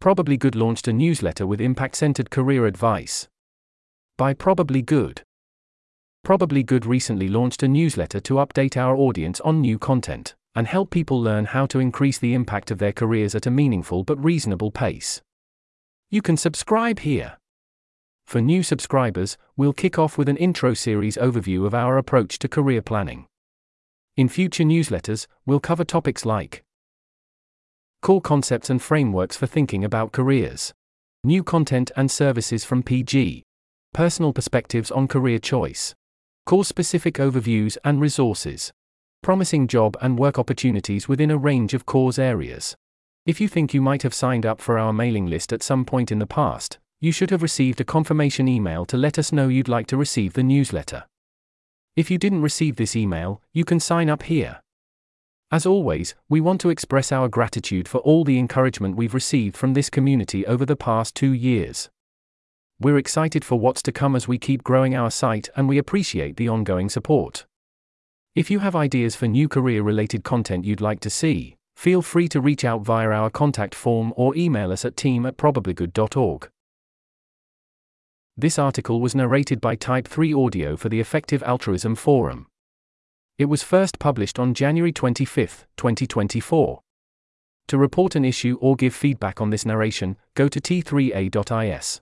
Probably Good launched a newsletter with impact centered career advice. By Probably Good. Probably Good recently launched a newsletter to update our audience on new content and help people learn how to increase the impact of their careers at a meaningful but reasonable pace. You can subscribe here. For new subscribers, we'll kick off with an intro series overview of our approach to career planning. In future newsletters, we'll cover topics like core concepts and frameworks for thinking about careers, new content and services from PG, personal perspectives on career choice, cause specific overviews and resources, promising job and work opportunities within a range of cause areas. If you think you might have signed up for our mailing list at some point in the past, you should have received a confirmation email to let us know you'd like to receive the newsletter. If you didn't receive this email, you can sign up here. As always, we want to express our gratitude for all the encouragement we've received from this community over the past two years. We're excited for what's to come as we keep growing our site and we appreciate the ongoing support. If you have ideas for new career related content you'd like to see, feel free to reach out via our contact form or email us at team at probablygood.org. This article was narrated by Type 3 Audio for the Effective Altruism Forum. It was first published on January 25, 2024. To report an issue or give feedback on this narration, go to t3a.is.